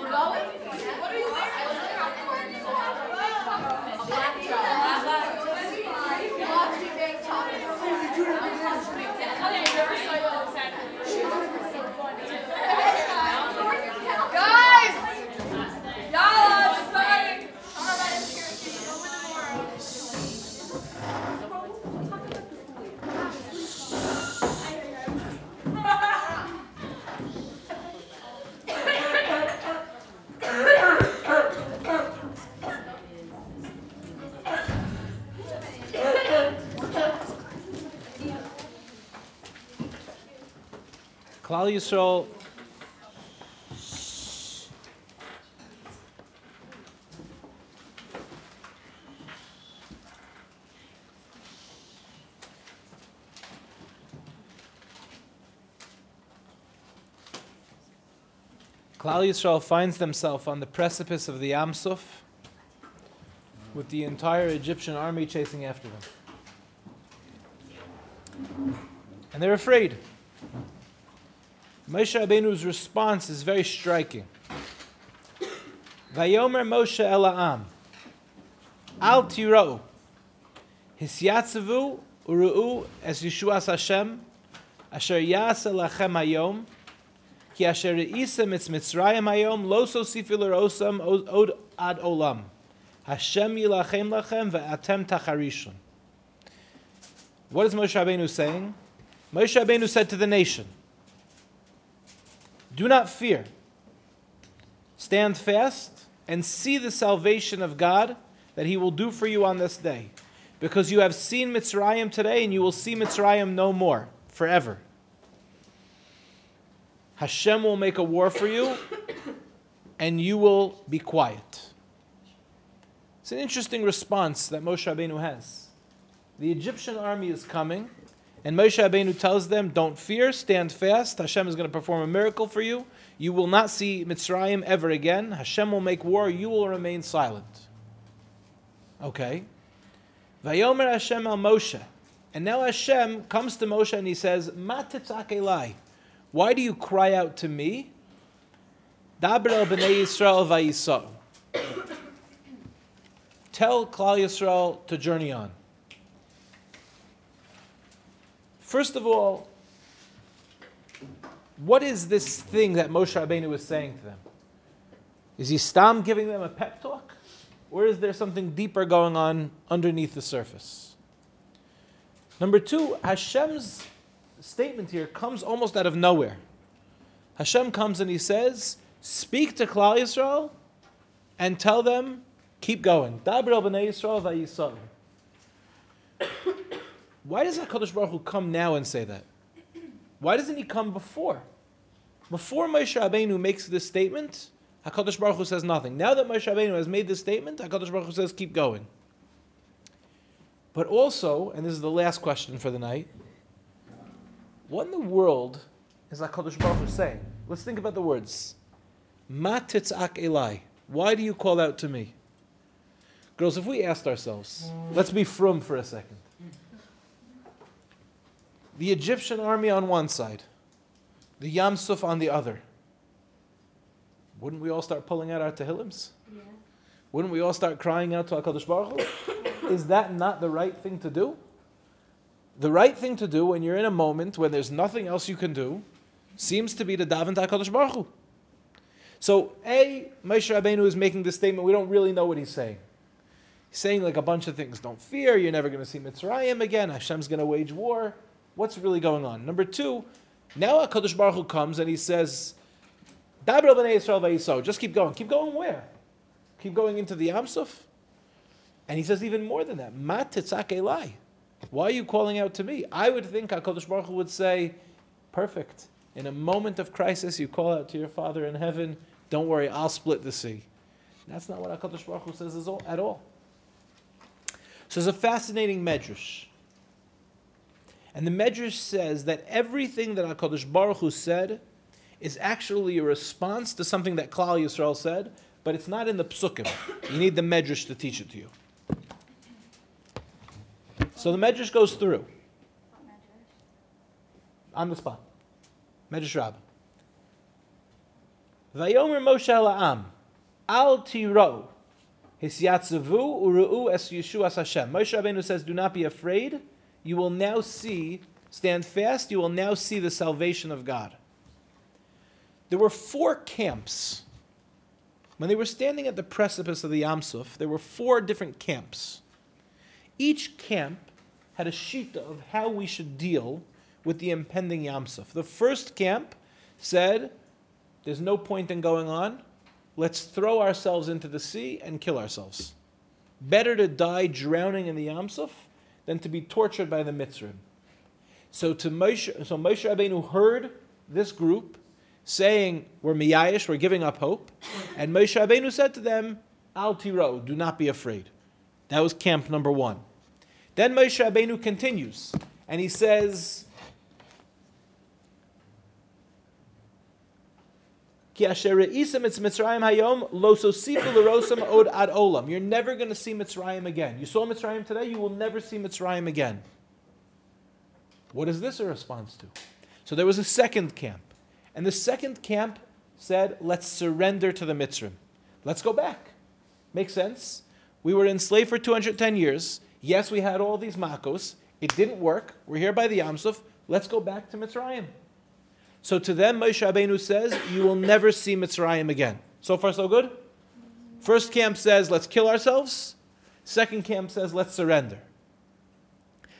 Guys! Klal Yisrael. Klal Yisrael finds themselves on the precipice of the Yam Suf with the entire Egyptian army chasing after them. And they're afraid. Moshe Rabbeinu's response is very striking. Vayomer Moshe Ela'am, Al tira'u, hisyatzavu uru'u es Yeshuas Hashem, asher yasa lachem hayom, ki asher re'isa mitz Mitzrayim hayom, lo sosifu l'rosam od ad olam. Hashem yilachem lachem ve'atem tacharishon. What is Moshe Rabbeinu saying? Moshe Rabbeinu said to the nation, do not fear. Stand fast and see the salvation of God that He will do for you on this day. Because you have seen Mitzrayim today and you will see Mitzrayim no more, forever. Hashem will make a war for you and you will be quiet. It's an interesting response that Moshe Rabbeinu has. The Egyptian army is coming. And Moshe Rabbeinu tells them, "Don't fear, stand fast. Hashem is going to perform a miracle for you. You will not see Mitzrayim ever again. Hashem will make war. You will remain silent." Okay. Vayomer Hashem al Moshe, and now Hashem comes to Moshe and he says, "Ma? Why do you cry out to me?" Daber el bnei Yisrael. Tell Klal Yisrael to journey on. First of all, what is this thing that Moshe Rabbeinu is saying to them? Is he stam giving them a pep talk? Or is there something deeper going on underneath the surface? Number two, Hashem's statement here comes almost out of nowhere. Hashem comes and he says, Speak to Klal Yisrael and tell them, keep going. Daber el b'nei Yisrael. Why does HaKadosh Baruch Hu come now and say that? Why doesn't he come before? Before Moshe Rabbeinu makes this statement, HaKadosh Baruch Hu says nothing. Now that Moshe Rabbeinu has made this statement, HaKadosh Baruch Hu says, keep going. But also, and this is the last question for the night, what in the world is HaKadosh Baruch Hu saying? Let's think about the words. Ma titzak elai. Why do you call out to me? Girls, if we asked ourselves, let's be frum for a second the Egyptian army on one side, the Yamsuf on the other. Wouldn't we all start pulling out our Tehillims? Yeah. Wouldn't we all start crying out to HaKadosh Baruch Hu? Is that not the right thing to do? The right thing to do when you're in a moment when there's nothing else you can do seems to be to daven to HaKadosh Baruch Hu. So, A, Moshe Rabbeinu is making this statement. We don't really know what he's saying. He's saying like a bunch of things. Don't fear. You're never going to see Mitzrayim again. Hashem's going to wage war. What's really going on? Number two, now HaKadosh Baruch Hu comes and he says, Yisrael. Just keep going. Keep going where? Keep going into the Yamsuf? And he says even more than that. Why are you calling out to me? I would think HaKadosh Baruch Hu would say, perfect. In a moment of crisis, you call out to your Father in heaven, don't worry, I'll split the sea. That's not what HaKadosh Baruch Hu says at all. So there's a fascinating medrash. And the Medrash says that everything that HaKadosh Baruch Hu said is actually a response to something that Klal Yisrael said, but it's not in the psukim. You need the Medrash to teach it to you. So the Medrash goes through. On the spot. Medrash Rabbah. Vayomer Moshe la'am, al tiro, hisyatzavu uru'u es Yeshuas Hashem. Moshe Rabbeinu says, do not be afraid. You will now see, stand fast, you will now see the salvation of God. There were four camps. When they were standing at the precipice of the Yamsuf, there were four different camps. Each camp had a shita of how we should deal with the impending Yamsuf. The first camp said, There's no point in going on. Let's throw ourselves into the sea and kill ourselves. Better to die drowning in the Yamsuf than to be tortured by the Mitzrim. So to Moshe, so Moshe Rabbeinu heard this group saying, We're miyayish, we're giving up hope. And Moshe Rabbeinu said to them, Al tiro, do not be afraid. That was camp number one. Then Moshe Rabbeinu continues, and he says, You're never going to see Mitzrayim again. You saw Mitzrayim today, you will never see Mitzrayim again. What is this a response to? So there was a second camp. And the second camp said, let's surrender to the Mitzrim. Let's go back. Makes sense? We were enslaved for 210 years. Yes, we had all these makos. It didn't work. We're here by the Yamsuf. Let's go back to Mitzrayim. So to them, Moshe Rabbeinu says, you will never see Mitzrayim again. So far, so good? First camp says, let's kill ourselves. Second camp says, let's surrender.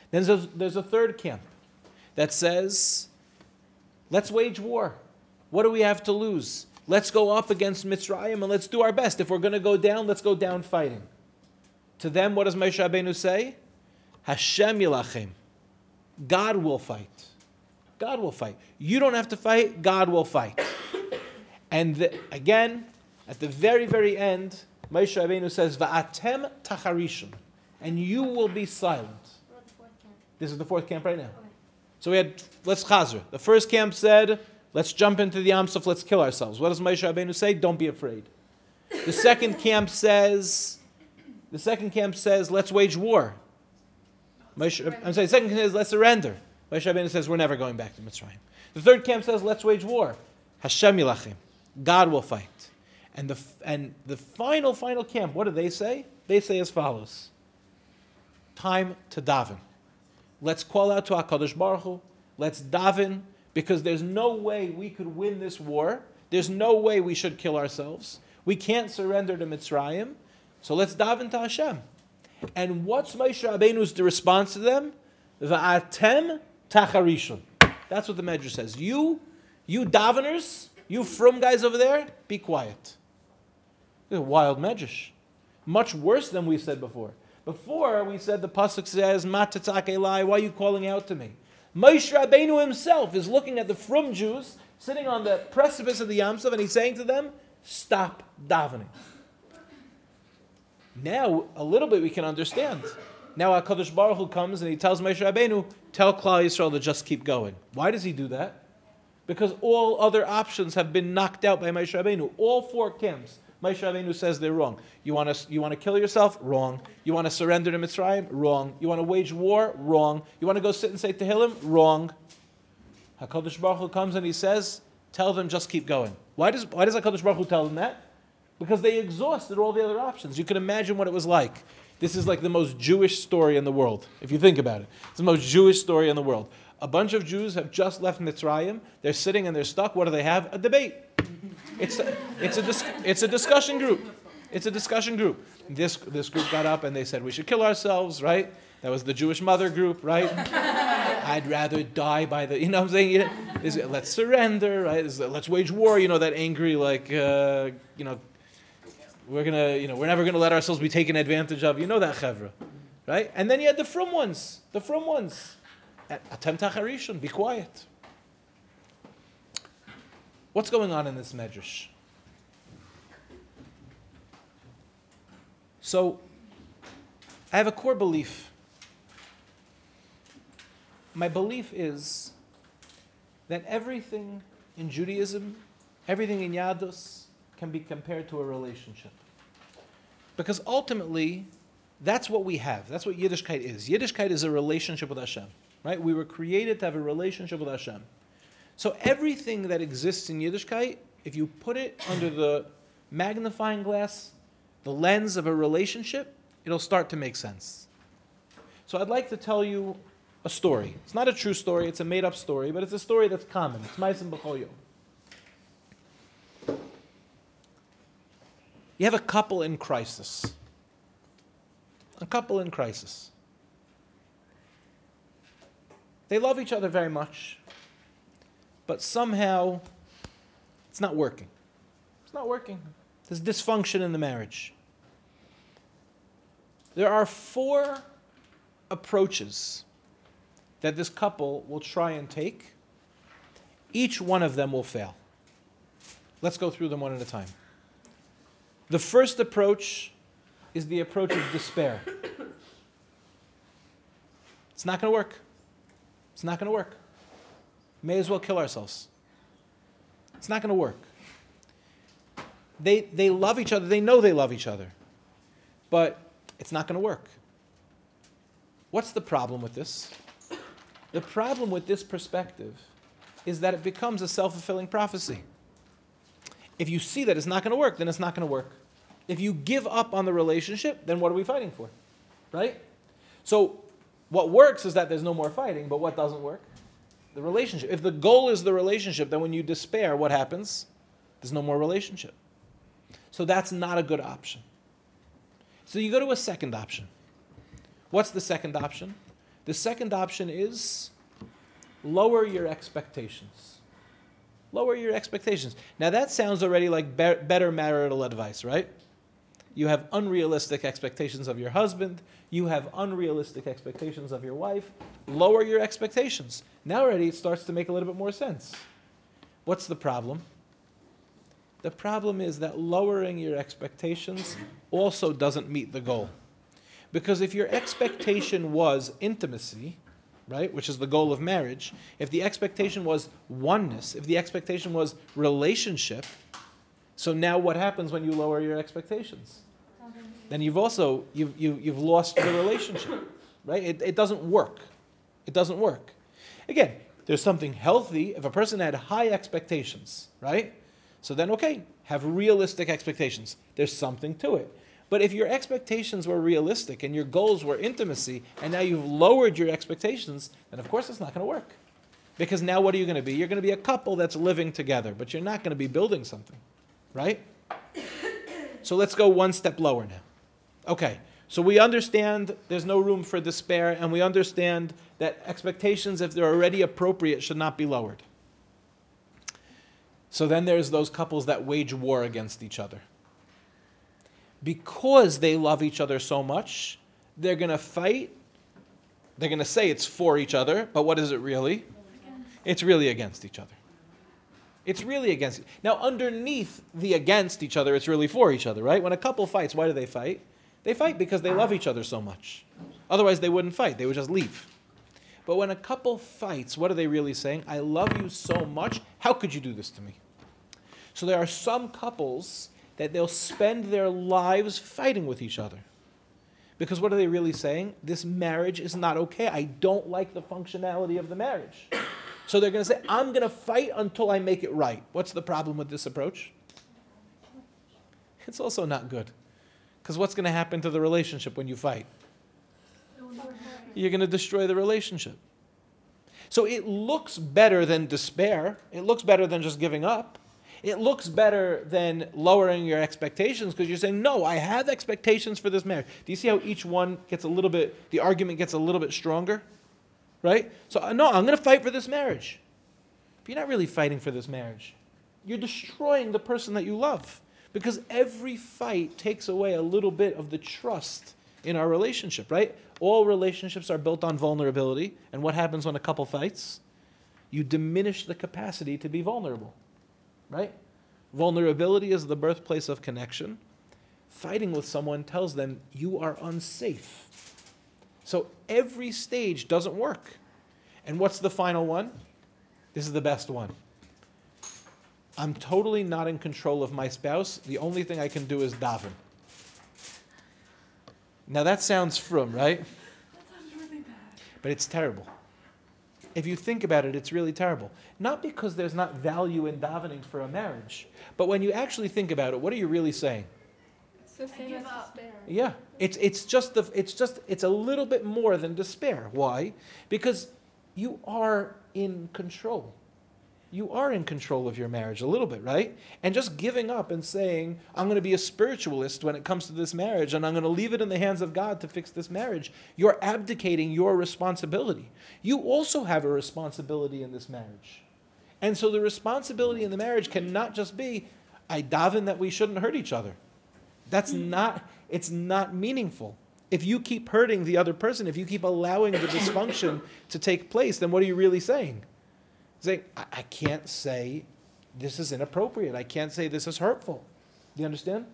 Then there's a, there's a third camp that says, let's wage war. What do we have to lose? Let's go up against Mitzrayim and let's do our best. If we're going to go down, let's go down fighting. To them, what does Moshe Rabbeinu say? Hashem yilachem. God will fight. God will fight. You don't have to fight, God will fight. And the, again, at the very, very end, Moshe Rabbeinu says, Va'atem tacharishim, and you will be silent. This is the fourth camp right now. So we had, let's chazer. The first camp said, let's jump into the Yamsuf, let's kill ourselves. What does Moshe Rabbeinu say? Don't be afraid. The second camp says, the second camp says, let's wage war. Moshe, I'm sorry, the second camp says, let's surrender. Moshe Rabbeinu says, we're never going back to Mitzrayim. The third camp says, let's wage war. Hashem yilachim. God will fight. And the, and the final, final camp, what do they say? They say as follows. Time to daven. Let's call out to HaKadosh Baruch Hu. Let's daven, because there's no way we could win this war. There's no way we should kill ourselves. We can't surrender to Mitzrayim. So let's daven to Hashem. And what's Moshe Rabbeinu's response to them? Va'atem tacharishon. That's what the Medrash says. You, you daveners, you frum guys over there, be quiet. wild Medrash. Much worse than we said before. Before we said the pasuk says, "Ma titzak elai, why are you calling out to me?" Moshe Rabbeinu himself is looking at the frum Jews sitting on the precipice of the Yamsuf, and he's saying to them, "Stop davening." Now, a little bit we can understand. Now HaKadosh Baruch Hu comes and he tells Moshe Rabbeinu, tell Klal Yisrael to just keep going. Why does he do that? Because all other options have been knocked out by Moshe Rabbeinu. All four camps, Moshe Rabbeinu says they're wrong. You want to you want to kill yourself? Wrong. You want to surrender to Mitzrayim? Wrong. You want to wage war? Wrong. You want to go sit and say Tehillim? Wrong. Hakadosh Baruch Hu comes and he says, "Tell them just keep going." Why does why does Hakadosh Baruch Hu tell them that? Because they exhausted all the other options. You can imagine what it was like. This is like the most Jewish story in the world, if you think about it. It's the most Jewish story in the world. A bunch of Jews have just left Mitzrayim. They're sitting and they're stuck. What do they have? A debate. It's a, it's a, dis, it's a discussion group. It's a discussion group. This, this group got up and they said, we should kill ourselves, right? That was the Jewish mother group, right? I'd rather die by the, you know what I'm saying? Know, let's surrender, right? Let's wage war, you know, that angry, like, uh, you know, we're gonna, you know, we're never gonna let ourselves be taken advantage of. You know that chevra, right? And then you had the frum ones, the frum ones. Atem tacharishon, be quiet. What's going on in this medrash? So, I have a core belief. My belief is that everything in Judaism, everything in Yadus, can be compared to a relationship. Because ultimately, that's what we have. That's what Yiddishkeit is. Yiddishkeit is a relationship with Hashem, right? We were created to have a relationship with Hashem. So everything that exists in Yiddishkeit if you put it under the magnifying glass, the lens of a relationship, it'll start to make sense. So I'd like to tell you a story. It's not a true story, it's a made up story, but it's a story that's common. It's Maisim B'choyo. You have a couple in crisis. A couple in crisis. They love each other very much, but somehow it's not working. It's not working. There's dysfunction in the marriage. There are four approaches that this couple will try and take. Each one of them will fail. Let's go through them one at a time. The first approach is the approach of despair. It's not going to work. It's not going to work. May as well kill ourselves. It's not going to work. They, they love each other. They know they love each other. But it's not going to work. What's the problem with this? The problem with this perspective is that it becomes a self fulfilling prophecy. If you see that it's not going to work, then it's not going to work. If you give up on the relationship, then what are we fighting for? Right? So, what works is that there's no more fighting, but what doesn't work? The relationship. If the goal is the relationship, then when you despair, what happens? There's no more relationship. So, that's not a good option. So, you go to a second option. What's the second option? The second option is lower your expectations. Lower your expectations. Now, that sounds already like be- better marital advice, right? You have unrealistic expectations of your husband. You have unrealistic expectations of your wife. Lower your expectations. Now, already, it starts to make a little bit more sense. What's the problem? The problem is that lowering your expectations also doesn't meet the goal. Because if your expectation was intimacy, right, which is the goal of marriage, if the expectation was oneness, if the expectation was relationship, so now what happens when you lower your expectations? Then you've also you've, you, you've lost the relationship, right? It, it doesn't work. It doesn't work. Again, there's something healthy if a person had high expectations, right? So then, okay, have realistic expectations. There's something to it. But if your expectations were realistic and your goals were intimacy, and now you've lowered your expectations, then of course it's not going to work. Because now what are you going to be? You're going to be a couple that's living together, but you're not going to be building something, right? So let's go one step lower now. Okay, so we understand there's no room for despair, and we understand that expectations, if they're already appropriate, should not be lowered. So then there's those couples that wage war against each other because they love each other so much, they're going to fight. They're going to say it's for each other, but what is it really? It's really against each other. It's really against. Now, underneath the against each other, it's really for each other, right? When a couple fights, why do they fight? They fight because they love each other so much. Otherwise, they wouldn't fight, they would just leave. But when a couple fights, what are they really saying? I love you so much. How could you do this to me? So there are some couples that they'll spend their lives fighting with each other. Because what are they really saying? This marriage is not okay. I don't like the functionality of the marriage. So they're going to say, I'm going to fight until I make it right. What's the problem with this approach? It's also not good. Because what's going to happen to the relationship when you fight? You're going to destroy the relationship. So it looks better than despair, it looks better than just giving up it looks better than lowering your expectations because you're saying, no, I have expectations for this marriage. Do you see how each one gets a little bit, the argument gets a little bit stronger? Right? So, uh, no, I'm going to fight for this marriage. But you're not really fighting for this marriage. You're destroying the person that you love because every fight takes away a little bit of the trust in our relationship, right? All relationships are built on vulnerability. And what happens when a couple fights? You diminish the capacity to be vulnerable right? Vulnerability is the birthplace of connection. Fighting with someone tells them you are unsafe. So every stage doesn't work. And what's the final one? This is the best one. I'm totally not in control of my spouse. The only thing I can do is daven. Now that sounds frum, right? That sounds really bad. But it's terrible. If you think about it, it's really terrible. Not because there's not value in davening for a marriage, but when you actually think about it, what are you really saying? It's the same as despair. Yeah, it's it's just the it's just it's a little bit more than despair. Why? Because you are in control. You are in control of your marriage a little bit, right? And just giving up and saying, I'm going to be a spiritualist when it comes to this marriage and I'm going to leave it in the hands of God to fix this marriage, you're abdicating your responsibility. You also have a responsibility in this marriage. And so the responsibility in the marriage cannot just be, I daven that we shouldn't hurt each other. That's mm. not, it's not meaningful. If you keep hurting the other person, if you keep allowing the dysfunction to take place, then what are you really saying? Saying, I, I can't say this is inappropriate. I can't say this is hurtful. Do you understand?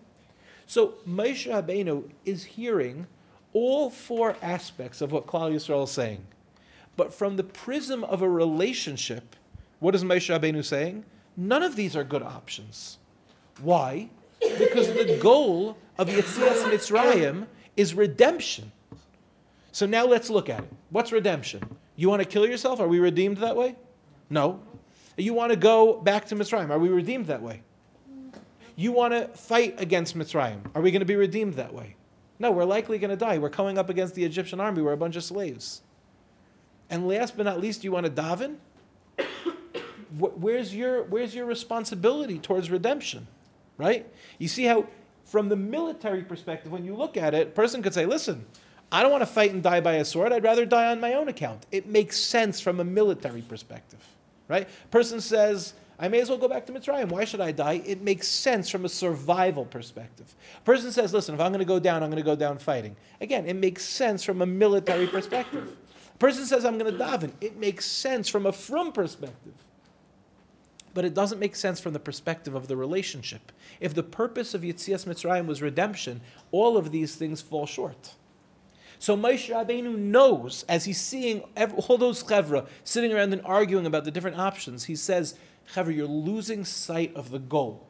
So Moshe Rabbeinu is hearing all four aspects of what Klal Yisrael is saying. But from the prism of a relationship, what is Moshe Rabbeinu saying? None of these are good options. Why? Because the goal of Yetzias Mitzrayim is redemption. So now let's look at it. What's redemption? You want to kill yourself? Are we redeemed that way? No. You want to go back to Mitzrayim? Are we redeemed that way? You want to fight against Mitzrayim? Are we going to be redeemed that way? No, we're likely going to die. We're coming up against the Egyptian army. We're a bunch of slaves. And last but not least, you want to daven? Where's your, where's your responsibility towards redemption? Right? You see how, from the military perspective, when you look at it, a person could say, listen, I don't want to fight and die by a sword. I'd rather die on my own account. It makes sense from a military perspective. Right? Person says, I may as well go back to Mitzrayim. Why should I die? It makes sense from a survival perspective. Person says, listen, if I'm going to go down, I'm going to go down fighting. Again, it makes sense from a military perspective. Person says, I'm going to daven. It makes sense from a frum perspective. But it doesn't make sense from the perspective of the relationship. If the purpose of Yetzias Mitzrayim was redemption, all of these things fall short. So Moshe Rabbeinu knows, as he's seeing all those chevra sitting around and arguing about the different options, he says, chevra, you're losing sight of the goal.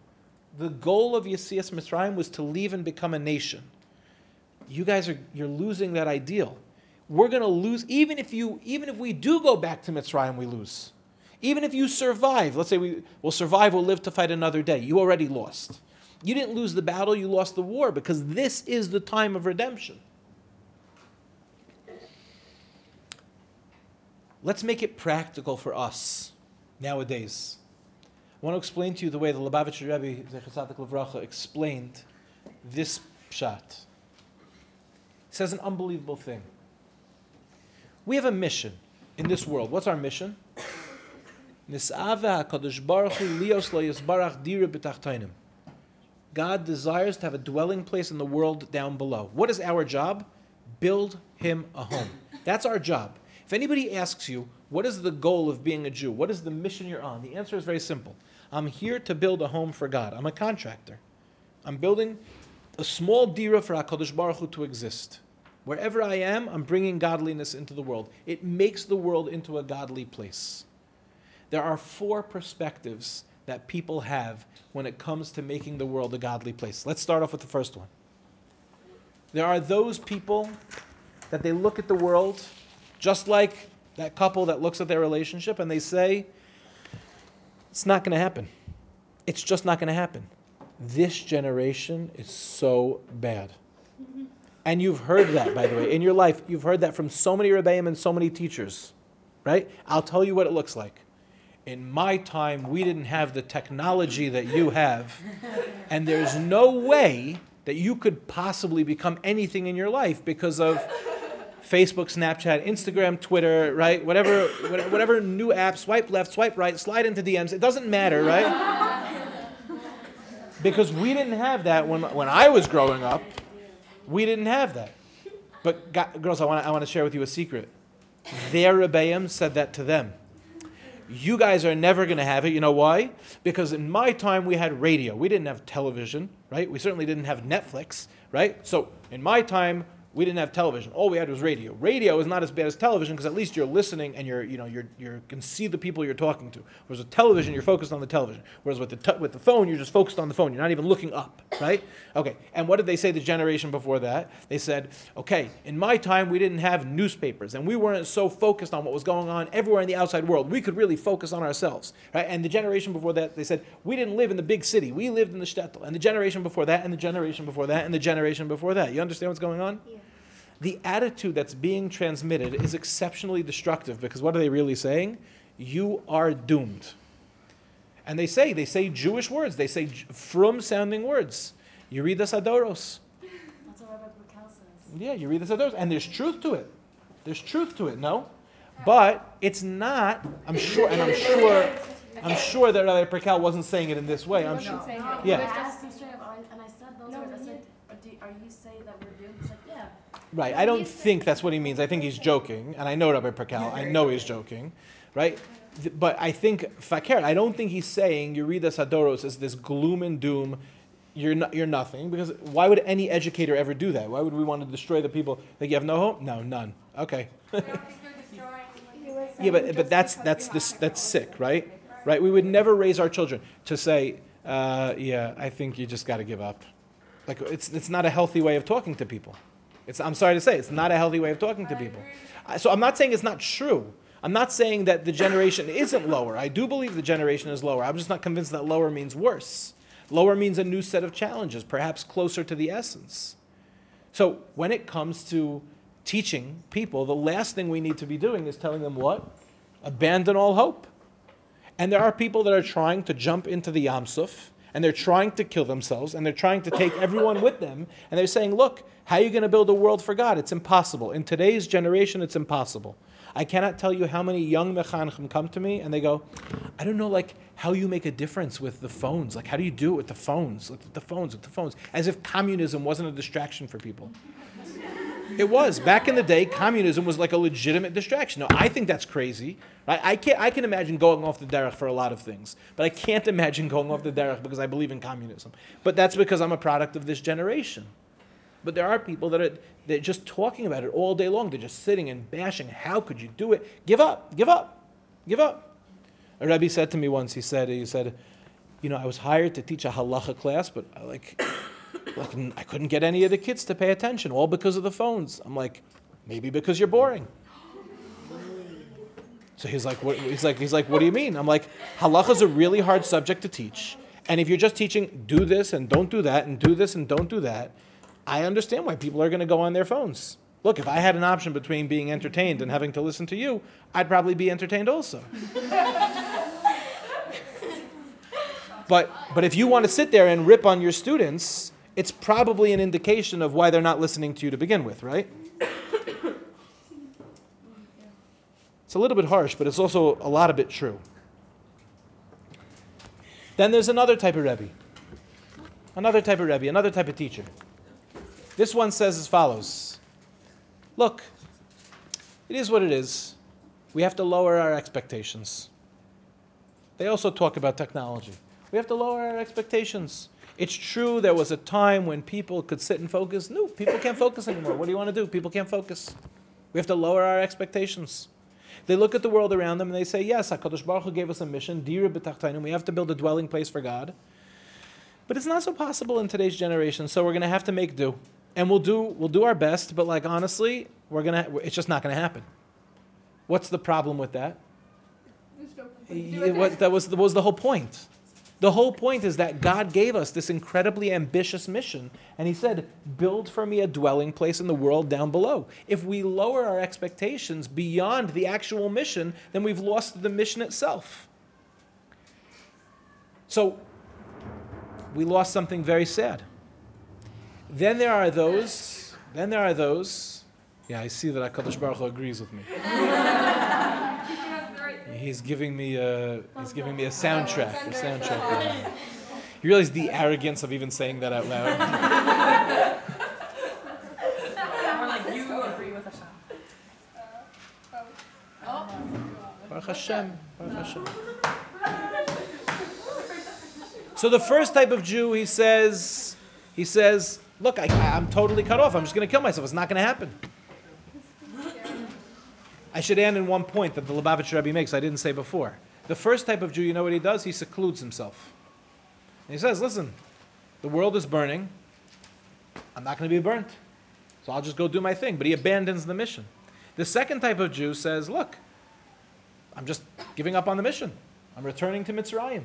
The goal of Yetzias Mitzrayim was to leave and become a nation. You guys are you're losing that ideal. We're going to lose even if you even if we do go back to Mitzrayim, we lose. Even if you survive, let's say we will survive, we'll live to fight another day. You already lost. You didn't lose the battle, you lost the war because this is the time of redemption. Let's make it practical for us nowadays. I want to explain to you the way the Lubavitcher Rebbe, Zecher Tzaddik Livracha, explained this pshat. He says an unbelievable thing. We have a mission in this world. What's our mission? God desires to have a dwelling place in the world down below. What is our job? Build him a home. That's our job. If anybody asks you, what is the goal of being a Jew? What is the mission you're on? The answer is very simple. I'm here to build a home for God. I'm a contractor. I'm building a small dira for HaKadosh Baruch Hu to exist. Wherever I am, I'm bringing godliness into the world. It makes the world into a godly place. There are four perspectives that people have when it comes to making the world a godly place. Let's start off with the first one. There are those people that they look at the world just like that couple that looks at their relationship and they say, it's not going to happen. It's just not going to happen. This generation is so bad. And you've heard that, by the way, in your life. You've heard that from so many rebbeim and so many teachers, right? I'll tell you what it looks like in my time, we didn't have the technology that you have, and there's no way that you could possibly become anything in your life because of Facebook, Snapchat, Instagram, Twitter, right? Whatever, whatever new app, swipe left, swipe right, slide into DMs. It doesn't matter, right? Because we didn't have that when, when I was growing up. We didn't have that. But girls, I want to I want to share with you a secret. Their rebbeim said that to them. You guys are never going to have it. You know why? Because in my time we had radio. We didn't have television, right? We certainly didn't have Netflix, right? So in my time, We didn't have television. All we had was radio. Radio is not as bad as television because at least you're listening and you're, you know, you're, you can see the people you're talking to. Whereas with television, you're focused on the television. Whereas with the, with the phone, you're just focused on the phone. You're not even looking up, right? Okay. And what did they say the generation before that? They said, okay, in my time, we didn't have newspapers and we weren't so focused on what was going on everywhere in the outside world. We could really focus on ourselves, right? And the generation before that, they said, we didn't live in the big city. We lived in the shtetl. And the generation before that, and the generation before that, and the generation before that. You understand what's going on? Yeah. The attitude that's being transmitted is exceptionally destructive because what are they really saying? You are doomed. And they say, they say Jewish words, they say frum sounding words. You read the Sadoros. That's what Rabbi Perkel says. Yeah, you read the Sadoros. And there's truth to it. There's truth to it, no? But it's not, I'm sure, and I'm sure, I'm sure that Rabbi Perkel wasn't saying it in this way. I'm sure. No, saying no, it. Yeah. I asked him straight up, and I said those No, words. I said, are, are you saying that we're doomed? He's like, yeah. Right. I don't think that's what he means. I think he's joking, and I know Rabbi Perkel. I know he's joking, right? Th- But I think Fakir. I don't think he's saying Eurida Sadoros is this gloom and doom. You're not, you're nothing because why would any educator ever do that? Why would we want to destroy the people? Like you have no hope? No, none. Okay. Yeah, but but that's that's this that's sick, right? Right. We would never raise our children to say, uh, yeah, I think you just got to give up. Like it's it's not a healthy way of talking to people. It's I'm sorry to say it's not a healthy way of talking to people. So I'm not saying it's not true. I'm not saying that the generation isn't lower. I do believe the generation is lower. I'm just not convinced that lower means worse. Lower means a new set of challenges, perhaps closer to the essence. So when it comes to teaching people, the last thing we need to be doing is telling them what? Abandon all hope. And there are people that are trying to jump into the Yamsuf, and they're trying to kill themselves, and they're trying to take everyone with them, and they're saying, look, how are you going to build a world for God? It's impossible. In today's generation, it's impossible. I cannot tell you how many young mechanchim come to me and they go, I don't know, like how you make a difference with the phones. Like, how do you do it with the phones? With the phones, with the phones. As if communism wasn't a distraction for people. It was back in the day. Communism was like a legitimate distraction. No, I think that's crazy. I can I can imagine going off the derech for a lot of things, but I can't imagine going off the derech because I believe in communism. But that's because I'm a product of this generation. But there are people that are they're just talking about it all day long. They're just sitting and bashing. How could you do it? Give up. Give up. Give up. A Rebbe said to me once. He said he said, you know, I was hired to teach a halacha class, but I like like, I couldn't get any of the kids to pay attention, all because of the phones. I'm like, maybe because you're boring. So he's like, what, he's like, he's like, what do you mean? I'm like, halacha is a really hard subject to teach, and if you're just teaching, do this and don't do that, and do this and don't do that, I understand why people are going to go on their phones. Look, if I had an option between being entertained and having to listen to you, I'd probably be entertained also. But but if you want to sit there and rip on your students, it's probably an indication of why they're not listening to you to begin with, right? It's a little bit harsh, but it's also a lot of it true. Then there's another type of Rebbe. Another type of Rebbe, another type of teacher. This one says as follows Look, it is what it is. We have to lower our expectations. They also talk about technology. We have to lower our expectations. It's true there was a time when people could sit and focus. No, people can't focus anymore. What do you want to do? People can't focus. We have to lower our expectations. They look at the world around them and they say, yes, HaKadosh Baruch Hu gave us a mission, Dira we have to build a dwelling place for God. But it's not so possible in today's generation, so we're going to have to make do. And we'll do, we'll do our best, but like honestly, we're gonna, it's just not going to happen. What's the problem with that? Was, that was, that was the whole point. The whole point is that God gave us this incredibly ambitious mission, and He said, Build for me a dwelling place in the world down below. If we lower our expectations beyond the actual mission, then we've lost the mission itself. So, we lost something very sad. Then there are those, then there are those, yeah, I see that HaKadosh Baruch Hu agrees with me. He's giving me a he's giving me a soundtrack. A soundtrack. You realize the arrogance of even saying that out loud. Like you agree with Hashem. Baruch Hashem. Baruch Hashem. So the first type of Jew, he says, he says, look, I, I, I'm totally cut off. I'm just going to kill myself. It's not going to happen. I should end in one point that the Lubavitch Rebbe makes. I didn't say before. The first type of Jew, you know what he does? He secludes himself. And he says, "Listen, the world is burning. I'm not going to be burnt, so I'll just go do my thing." But he abandons the mission. The second type of Jew says, "Look, I'm just giving up on the mission. I'm returning to Mitzrayim."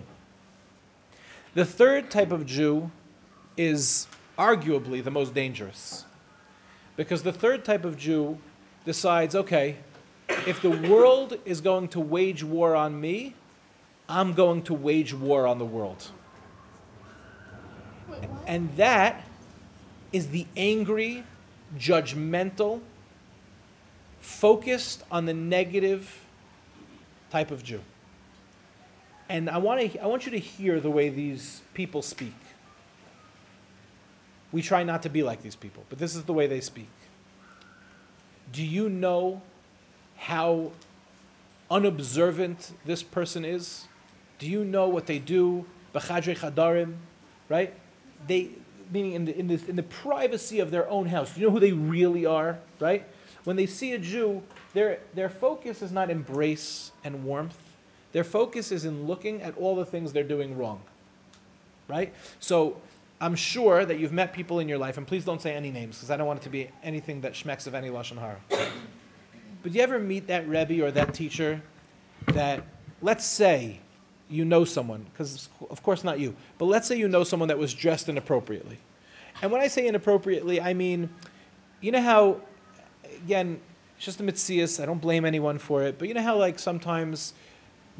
The third type of Jew is arguably the most dangerous. Because the third type of Jew decides, okay, if the world is going to wage war on me, I'm going to wage war on the world. Wait. And that is the angry, judgmental, focused on the negative type of Jew. And I want, to, I want you to hear the way these people speak. We try not to be like these people, but this is the way they speak. Do you know how unobservant this person is? Do you know what they do? Right? They, meaning in the, in, the, in the privacy of their own house. Do you know who they really are, right? When they see a Jew, their, their focus is not embrace and warmth. Their focus is in looking at all the things they're doing wrong, right? So I'm sure that you've met people in your life, and please don't say any names because I don't want it to be anything that schmecks of any lashon hara. But you ever meet that rebbe or that teacher that, let's say, you know someone, because of course not you, but let's say you know someone that was dressed inappropriately. And when I say inappropriately, I mean, you know how, again, it's just a mitzias, I don't blame anyone for it, but you know how like sometimes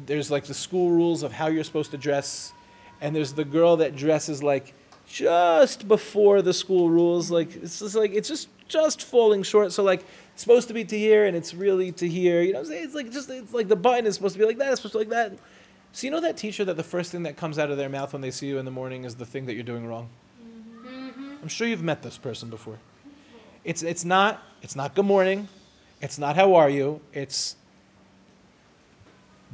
there's like the school rules of how you're supposed to dress, and there's the girl that dresses like just before the school rules, like it's just like it's just just falling short. So like supposed to be to here and it's really to here. You know what I'm saying? It's like just it's like the button is supposed to be like that, it's supposed to be like that. So you know that teacher that the first thing that comes out of their mouth when they see you in the morning is the thing that you're doing wrong? Mm-hmm. I'm sure you've met this person before. It's it's not it's not good morning. It's not how are you. It's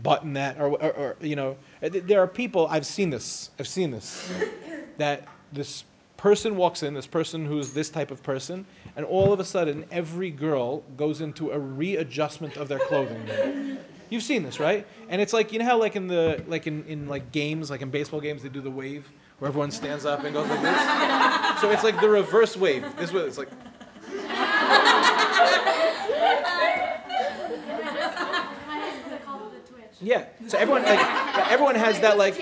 button that or, or, or you know uh, there are people I've seen this. I've seen this that this person walks in, this person who's this type of person, and all of a sudden every girl goes into a readjustment of their clothing. You've seen this, right? And it's like you know how like in the like in, in like games, like in baseball games, they do the wave where everyone stands up and goes like this. so it's like the reverse wave. This way it's like They call it the Twitch. yeah. So everyone like everyone has that like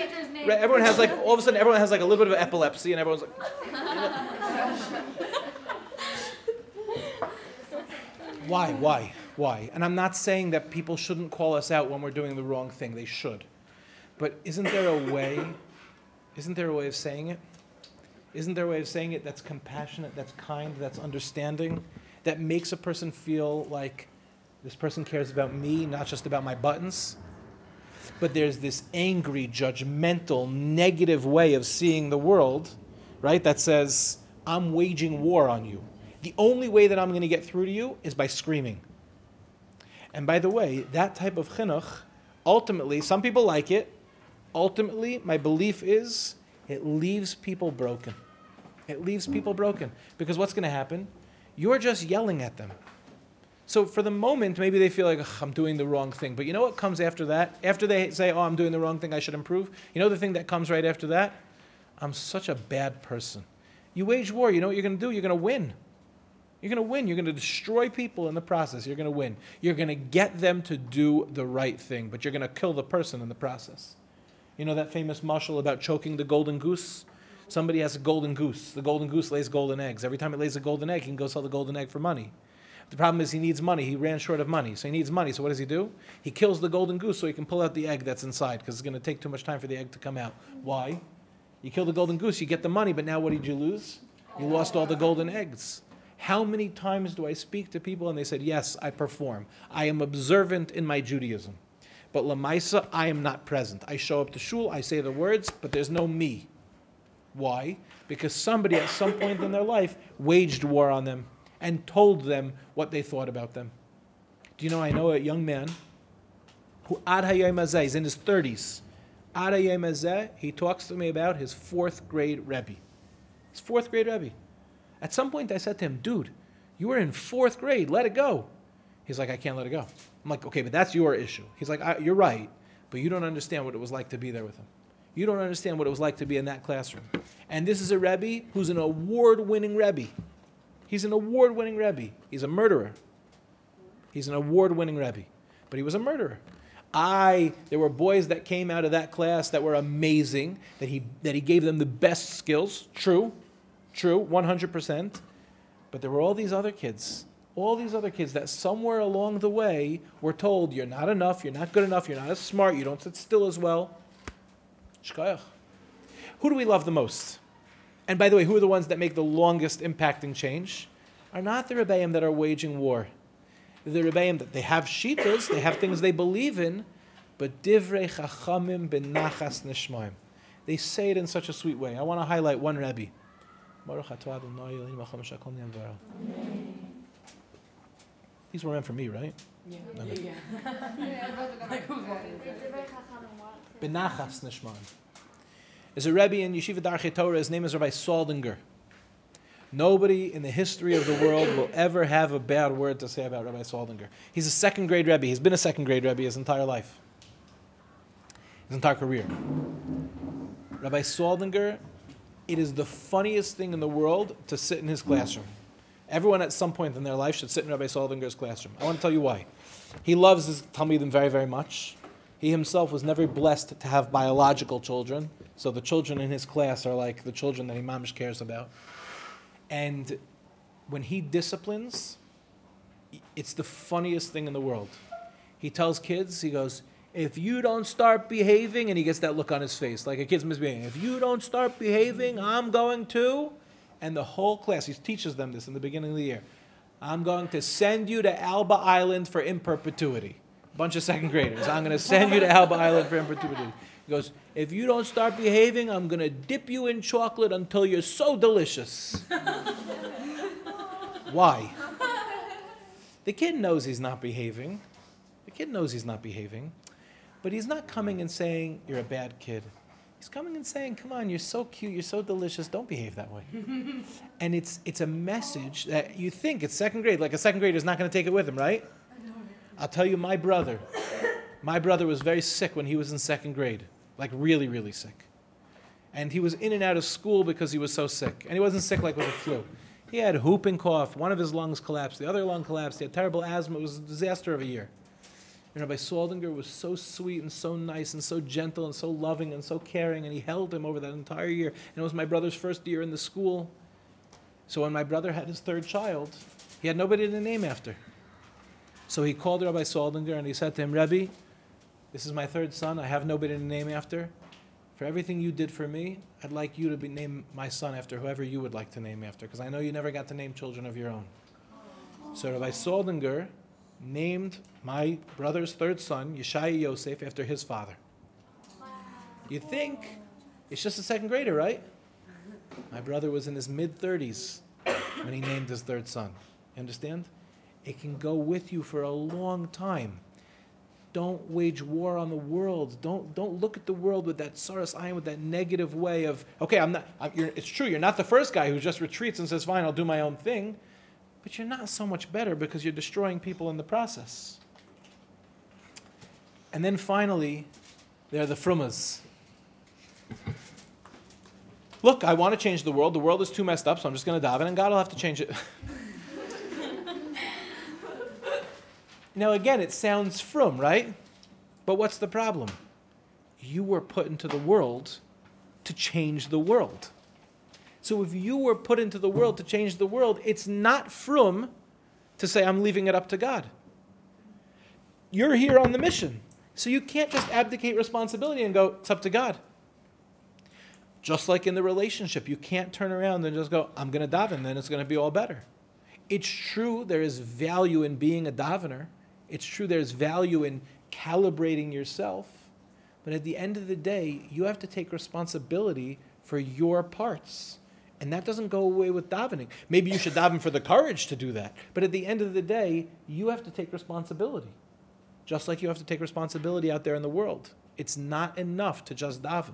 everyone has like all of a sudden everyone has like a little bit of epilepsy and everyone's like Why? Why? Why? And I'm not saying that people shouldn't call us out when we're doing the wrong thing. They should. But isn't there a way? Isn't there a way of saying it? Isn't there a way of saying it that's compassionate, that's kind, that's understanding, that makes a person feel like this person cares about me, not just about my buttons? But there's this angry, judgmental, negative way of seeing the world, right? That says, I'm waging war on you. The only way that I'm going to get through to you is by screaming. And by the way, that type of chinuch, ultimately, some people like it. Ultimately, my belief is it leaves people broken. It leaves hmm. people broken. Because what's going to happen? You're just yelling at them. So for the moment, maybe they feel like "Ugh, I'm doing the wrong thing. But you know what comes after that? After they say, "Oh, I'm doing the wrong thing. I should improve." You know the thing that comes right after that? I'm such a bad person. You wage war. You know what you're going to do? You're going to win. You're going to win. You're going to destroy people in the process. You're going to win. You're going to get them to do the right thing, but you're going to kill the person in the process. You know that famous mashal about choking the golden goose? Somebody has a golden goose. The golden goose lays golden eggs. Every time it lays a golden egg, he can go sell the golden egg for money. The problem is he needs money. He ran short of money. So he needs money. So what does he do? He kills the golden goose so he can pull out the egg that's inside because it's going to take too much time for the egg to come out. Why? You kill the golden goose, you get the money, but now what did you lose? You lost all the golden eggs. How many times do I speak to people and they said, Yes, I perform. I am observant in my Judaism. But I am not present. I show up to shul, I say the words, but there's no me. Why? Because somebody at some point in their life waged war on them and told them what they thought about them. Do you know, I know a young man who ad is in his 30s. Ad he talks to me about his fourth grade Rebbe. His fourth grade Rebbe. At some point, I said to him, dude, you were in fourth grade, let it go. He's like, I can't let it go. I'm like, okay, but that's your issue. He's like, you're right, but you don't understand what it was like to be there with him. You don't understand what it was like to be in that classroom. And this is a Rebbe who's an award winning Rebbe. He's an award winning Rebbe. He's a murderer. He's an award winning Rebbe. But he was a murderer. I, there were boys that came out of that class that were amazing, that he, that he gave them the best skills. True, true, 100%. But there were all these other kids, all these other kids that somewhere along the way were told, you're not enough, you're not good enough, you're not as smart, you don't sit still as well. Shkayach. Who do we love the most? And by the way, who are the ones that make the longest impacting change? Are not the Rebbeim that are waging war. The Rebbeim that they have shitas, they have things they believe in, but divrei chachamim benachas nishmaim. They say it in such a sweet way. I want to highlight one Rebbe. These were meant for me, right? Yeah. Benachas nishmaim. There's a Rebbe in Yeshiva Darchei Torah. His name is Rabbi Saldinger. Nobody in the history of the world will ever have a bad word to say about Rabbi Saldinger. He's a second grade Rebbe. He's been a second grade Rebbe his entire life, his entire career. Rabbi Saldinger, it is the funniest thing in the world to sit in his classroom. Everyone at some point in their life should sit in Rabbi Saldinger's classroom. I want to tell you why. He loves his Talmidim very, very much. He himself was never blessed to have biological children, so the children in his class are like the children that Imamish cares about. And when he disciplines, it's the funniest thing in the world. He tells kids, he goes, if you don't start behaving, and he gets that look on his face, like a kid's misbehaving, if you don't start behaving, I'm going to, and the whole class, he teaches them this in the beginning of the year, I'm going to send you to Elba Island for in perpetuity. Bunch of second graders. I'm going to send you to Elba Island for in perpetuity. He goes, if you don't start behaving, I'm going to dip you in chocolate until you're so delicious. Why? The kid knows he's not behaving. The kid knows he's not behaving. But he's not coming and saying, You're a bad kid. He's coming and saying, Come on, you're so cute, you're so delicious, don't behave that way. and it's, it's a message that you think it's second grade, like a second grader is not going to take it with him, right? I'll tell you, my brother, my brother was very sick when he was in second grade, like really, really sick. And he was in and out of school because he was so sick. And he wasn't sick like with a flu. He had whooping cough. One of his lungs collapsed. The other lung collapsed. He had terrible asthma. It was a disaster of a year. And Rabbi Saldinger was so sweet and so nice and so gentle and so loving and so caring, and he held him over that entire year. And it was my brother's first year in the school. So when my brother had his third child, he had nobody to name after. So he called Rabbi Saldinger and he said to him, Rebbe, this is my third son. I have nobody to name after. For everything you did for me, I'd like you to be, name my son after whoever you would like to name after, because I know you never got to name children of your own. So Rabbi Saldinger named my brother's third son, Yeshaya Yosef, after his father. You think it's just a second grader, right? My brother was in his mid 30s when he named his third son. You understand? It can go with you for a long time. Don't wage war on the world. Don't, don't look at the world with that saras ayin, with that negative way of, okay, I'm not, I'm, it's true, you're not the first guy who just retreats and says, fine, I'll do my own thing but you're not so much better because you're destroying people in the process. And then finally, there are the frumas. Look, I want to change the world. The world is too messed up, so I'm just going to daven, and God will have to change it. now, again, it sounds frum, right? But what's the problem? You were put into the world to change the world. So if you were put into the world to change the world, it's not frum to say, I'm leaving it up to God. You're here on the mission. So you can't just abdicate responsibility and go, it's up to God. Just like in the relationship, you can't turn around and just go, I'm going to daven, then it's going to be all better. It's true there is value in being a davener. It's true there's value in calibrating yourself. But at the end of the day, you have to take responsibility for your parts. And that doesn't go away with davening. Maybe you should daven for the courage to do that. But at the end of the day, you have to take responsibility. Just like you have to take responsibility out there in the world. It's not enough to just daven.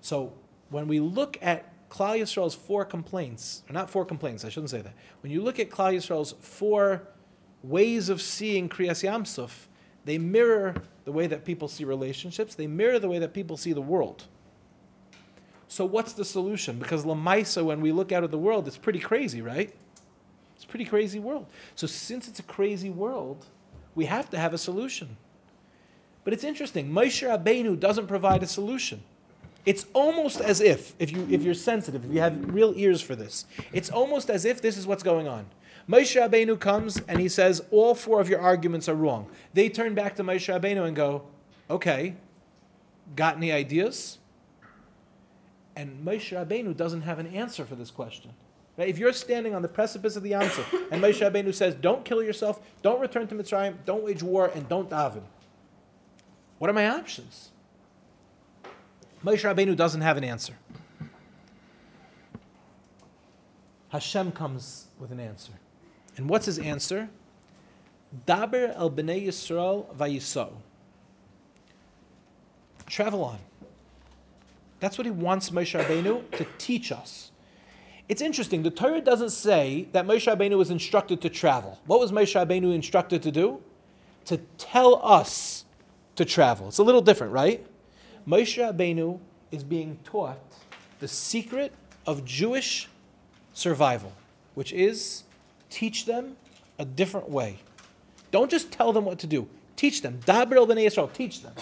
So when we look at Klal Yisrael's four complaints, or not four complaints, I shouldn't say that. When you look at Klal Yisrael's four ways of seeing Kriyas Yamsuf, they mirror the way that people see relationships, they mirror the way that people see the world. So what's the solution? Because Lamaisa, when we look out at the world, it's pretty crazy, right? It's a pretty crazy world. So since it's a crazy world, we have to have a solution. But it's interesting. Moshe Rabbeinu doesn't provide a solution. It's almost as if, if, you, if you're sensitive, if you have real ears for this, it's almost as if this is what's going on. Moshe Rabbeinu comes and he says, all four of your arguments are wrong. They turn back to Moshe Rabbeinu and go, okay, got any ideas? And Moshe Rabbeinu doesn't have an answer for this question. Right? If you're standing on the precipice of the answer, and Moshe Rabbeinu says, don't kill yourself, don't return to Mitzrayim, don't wage war, and don't daven, what are my options? Moshe Rabbeinu doesn't have an answer. Hashem comes with an answer. And what's his answer? Daber el bnei Yisrael vayiso. Travel on. That's what he wants Moshe Rabbeinu to teach us. It's interesting. The Torah doesn't say that Moshe Rabbeinu was instructed to travel. What was Moshe Rabbeinu instructed to do? To tell us to travel. It's a little different, right? Moshe Rabbeinu is being taught the secret of Jewish survival, which is teach them a different way. Don't just tell them what to do. Teach them. Daber el bnei Yisrael. Teach them.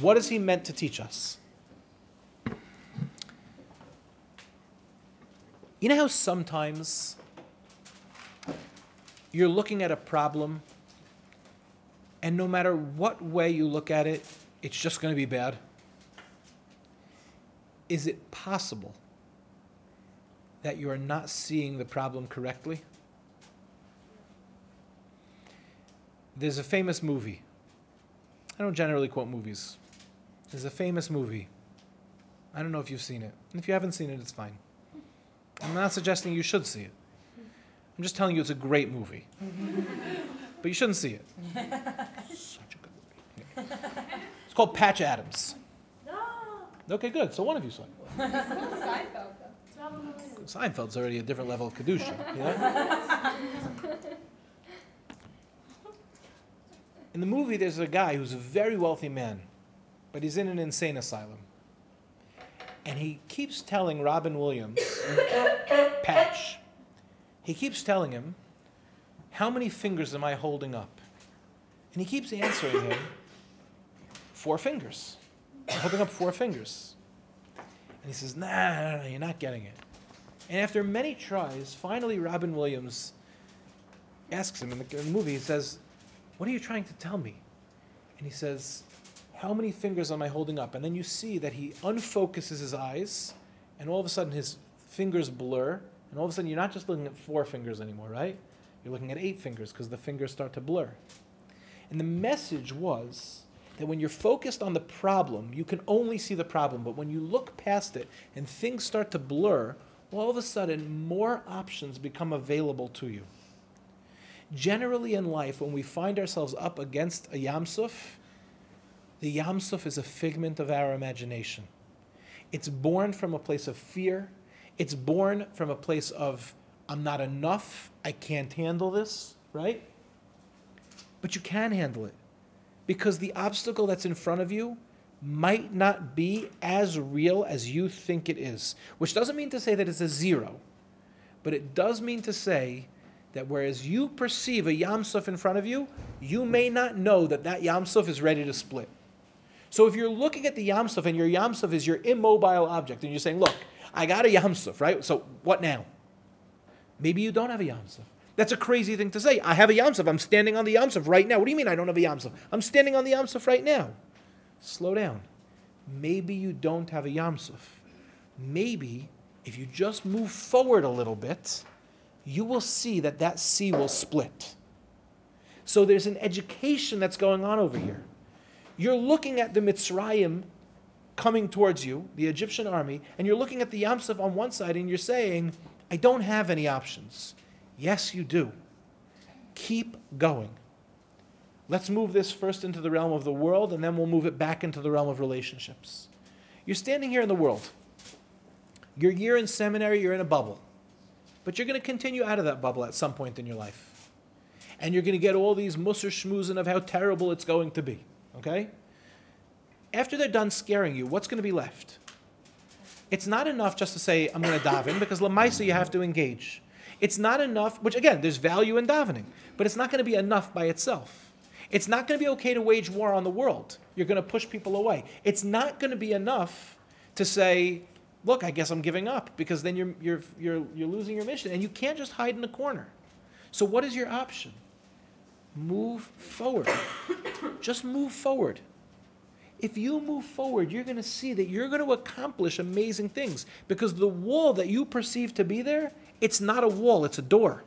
What is he meant to teach us? You know how sometimes you're looking at a problem, and no matter what way you look at it, it's just going to be bad? Is it possible that you are not seeing the problem correctly? There's a famous movie. I don't generally quote movies. There's a famous movie. I don't know if you've seen it. If you haven't seen it, it's fine. I'm not suggesting you should see it. I'm just telling you it's a great movie. but you shouldn't see it. Such a good movie. It's called Patch Adams. Okay, good. So one of you saw it. Seinfeld, though. Seinfeld's already a different level of Kedusha. Yeah? In the movie, there's a guy who's a very wealthy man, but he's in an insane asylum. And he keeps telling Robin Williams, Patch, he keeps telling him, How many fingers am I holding up? And he keeps answering him, Four fingers. I'm holding up four fingers. And he says, Nah, nah, nah, you're not getting it. And after many tries, finally Robin Williams asks him in the, in the movie, he says, What are you trying to tell me? And he says, How many fingers am I holding up? And then you see that he unfocuses his eyes, and all of a sudden his fingers blur, and all of a sudden you're not just looking at four fingers anymore, right? You're looking at eight fingers because the fingers start to blur. And the message was that when you're focused on the problem, you can only see the problem. But when you look past it and things start to blur, all of a sudden more options become available to you. Generally in life, when we find ourselves up against a Yamsuf, the Yamsuf is a figment of our imagination. It's born from a place of fear. It's born from a place of, I'm not enough, I can't handle this, right? But you can handle it because the obstacle that's in front of you might not be as real as you think it is. Which doesn't mean to say that it's a zero, but it does mean to say that whereas you perceive a Yamsuf in front of you, you may not know that that Yamsuf is ready to split. So if you're looking at the Yamsuf and your Yamsuf is your immobile object, and you're saying, look, I got a Yamsuf, right? So what now? Maybe you don't have a Yamsuf. That's a crazy thing to say. I have a Yamsuf. I'm standing on the Yamsuf right now. What do you mean I don't have a Yamsuf? I'm standing on the Yamsuf right now. Slow down. Maybe you don't have a Yamsuf. Maybe if you just move forward a little bit, you will see that that sea will split. So there's an education that's going on over here. You're looking at the Mitzrayim coming towards you, the Egyptian army, and you're looking at the Yamsuf on one side and you're saying, I don't have any options. Yes, you do. Keep going. Let's move this first into the realm of the world, and then we'll move it back into the realm of relationships. You're standing here in the world. Your year in seminary, you're in a bubble. But you're going to continue out of that bubble at some point in your life. And you're going to get all these musser schmoozing of how terrible it's going to be. Okay? After they're done scaring you, what's going to be left? It's not enough just to say, I'm going to daven, because Lamaisa you have to engage. It's not enough, which again, there's value in davening, but it's not going to be enough by itself. It's not going to be okay to wage war on the world. You're going to push people away. It's not going to be enough to say, look, I guess I'm giving up, because then you're, you're, you're, you're losing your mission. And you can't just hide in a corner. So, what is your option? Move forward. just move forward. If you move forward, you're going to see that you're going to accomplish amazing things because the wall that you perceive to be there, it's not a wall, it's a door.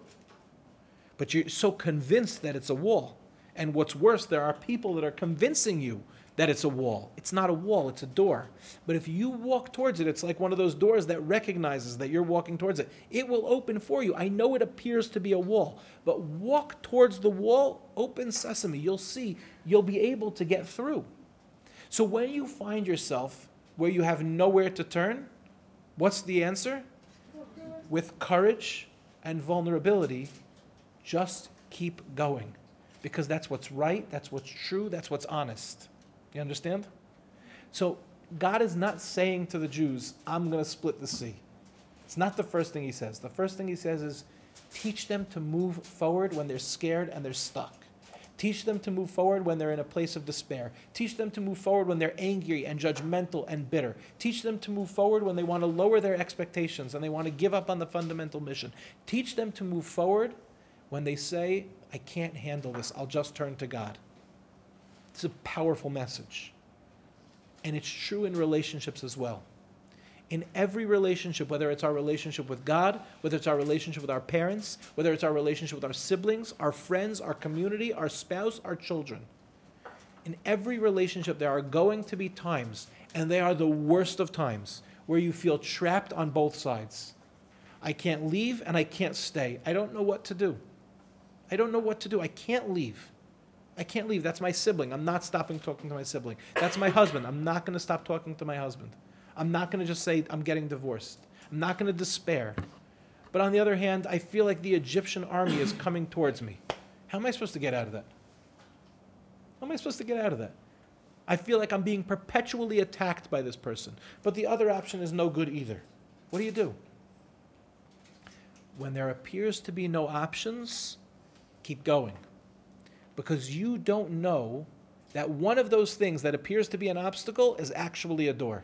But you're so convinced that it's a wall. And what's worse, there are people that are convincing you that it's a wall. It's not a wall, it's a door. But if you walk towards it, it's like one of those doors that recognizes that you're walking towards it. It will open for you. I know it appears to be a wall, but walk towards the wall, open sesame. You'll see, you'll be able to get through. So when you find yourself where you have nowhere to turn, what's the answer? With courage and vulnerability, just keep going. Because that's what's right, that's what's true, that's what's honest. You understand? So God is not saying to the Jews, I'm going to split the sea. It's not the first thing he says. The first thing he says is teach them to move forward when they're scared and they're stuck. Teach them to move forward when they're in a place of despair. Teach them to move forward when they're angry and judgmental and bitter. Teach them to move forward when they want to lower their expectations and they want to give up on the fundamental mission. Teach them to move forward when they say, I can't handle this, I'll just turn to God. It's a powerful message. And it's true in relationships as well. In every relationship, whether it's our relationship with God, whether it's our relationship with our parents, whether it's our relationship with our siblings, our friends, our community, our spouse, our children, in every relationship, there are going to be times, and they are the worst of times, where you feel trapped on both sides. I can't leave and I can't stay. I don't know what to do. I don't know what to do. I can't leave. I can't leave. That's my sibling. I'm not stopping talking to my sibling. That's my husband. I'm not going to stop talking to my husband. I'm not going to just say I'm getting divorced. I'm not going to despair. But on the other hand, I feel like the Egyptian army is coming towards me. How am I supposed to get out of that? How am I supposed to get out of that? I feel like I'm being perpetually attacked by this person. But the other option is no good either. What do you do? When there appears to be no options, keep going because you don't know that one of those things that appears to be an obstacle is actually a door.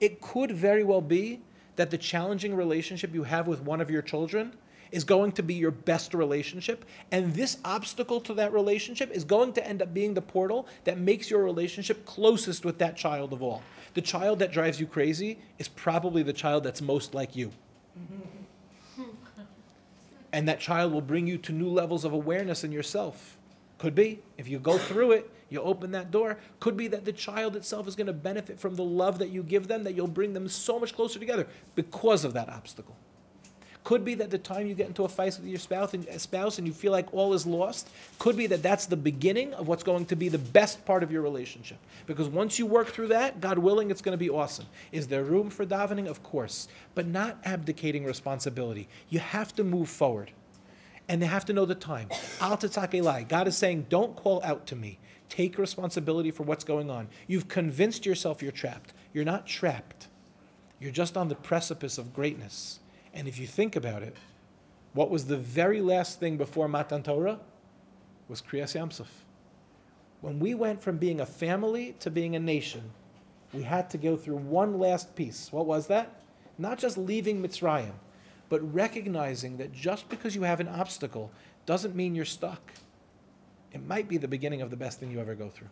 It could very well be that the challenging relationship you have with one of your children is going to be your best relationship, and this obstacle to that relationship is going to end up being the portal that makes your relationship closest with that child of all. The child that drives you crazy is probably the child that's most like you. and that child will bring you to new levels of awareness in yourself. Could be, if you go through it, you open that door. Could be that the child itself is going to benefit from the love that you give them, that you'll bring them so much closer together because of that obstacle. Could be that the time you get into a fight with your spouse and, uh, spouse and you feel like all is lost, could be that that's the beginning of what's going to be the best part of your relationship. Because once you work through that, God willing, it's going to be awesome. Is there room for davening? Of course, but not abdicating responsibility. You have to move forward and they have to know the time. Al elai. God is saying, don't call out to me. Take responsibility for what's going on. You've convinced yourself you're trapped. You're not trapped. You're just on the precipice of greatness. And if you think about it, what was the very last thing before Matan Torah? Was Kriyas Yamsuf. When we went from being a family to being a nation, we had to go through one last piece. What was that? Not just leaving Mitzrayim, but recognizing that just because you have an obstacle doesn't mean you're stuck. It might be the beginning of the best thing you ever go through.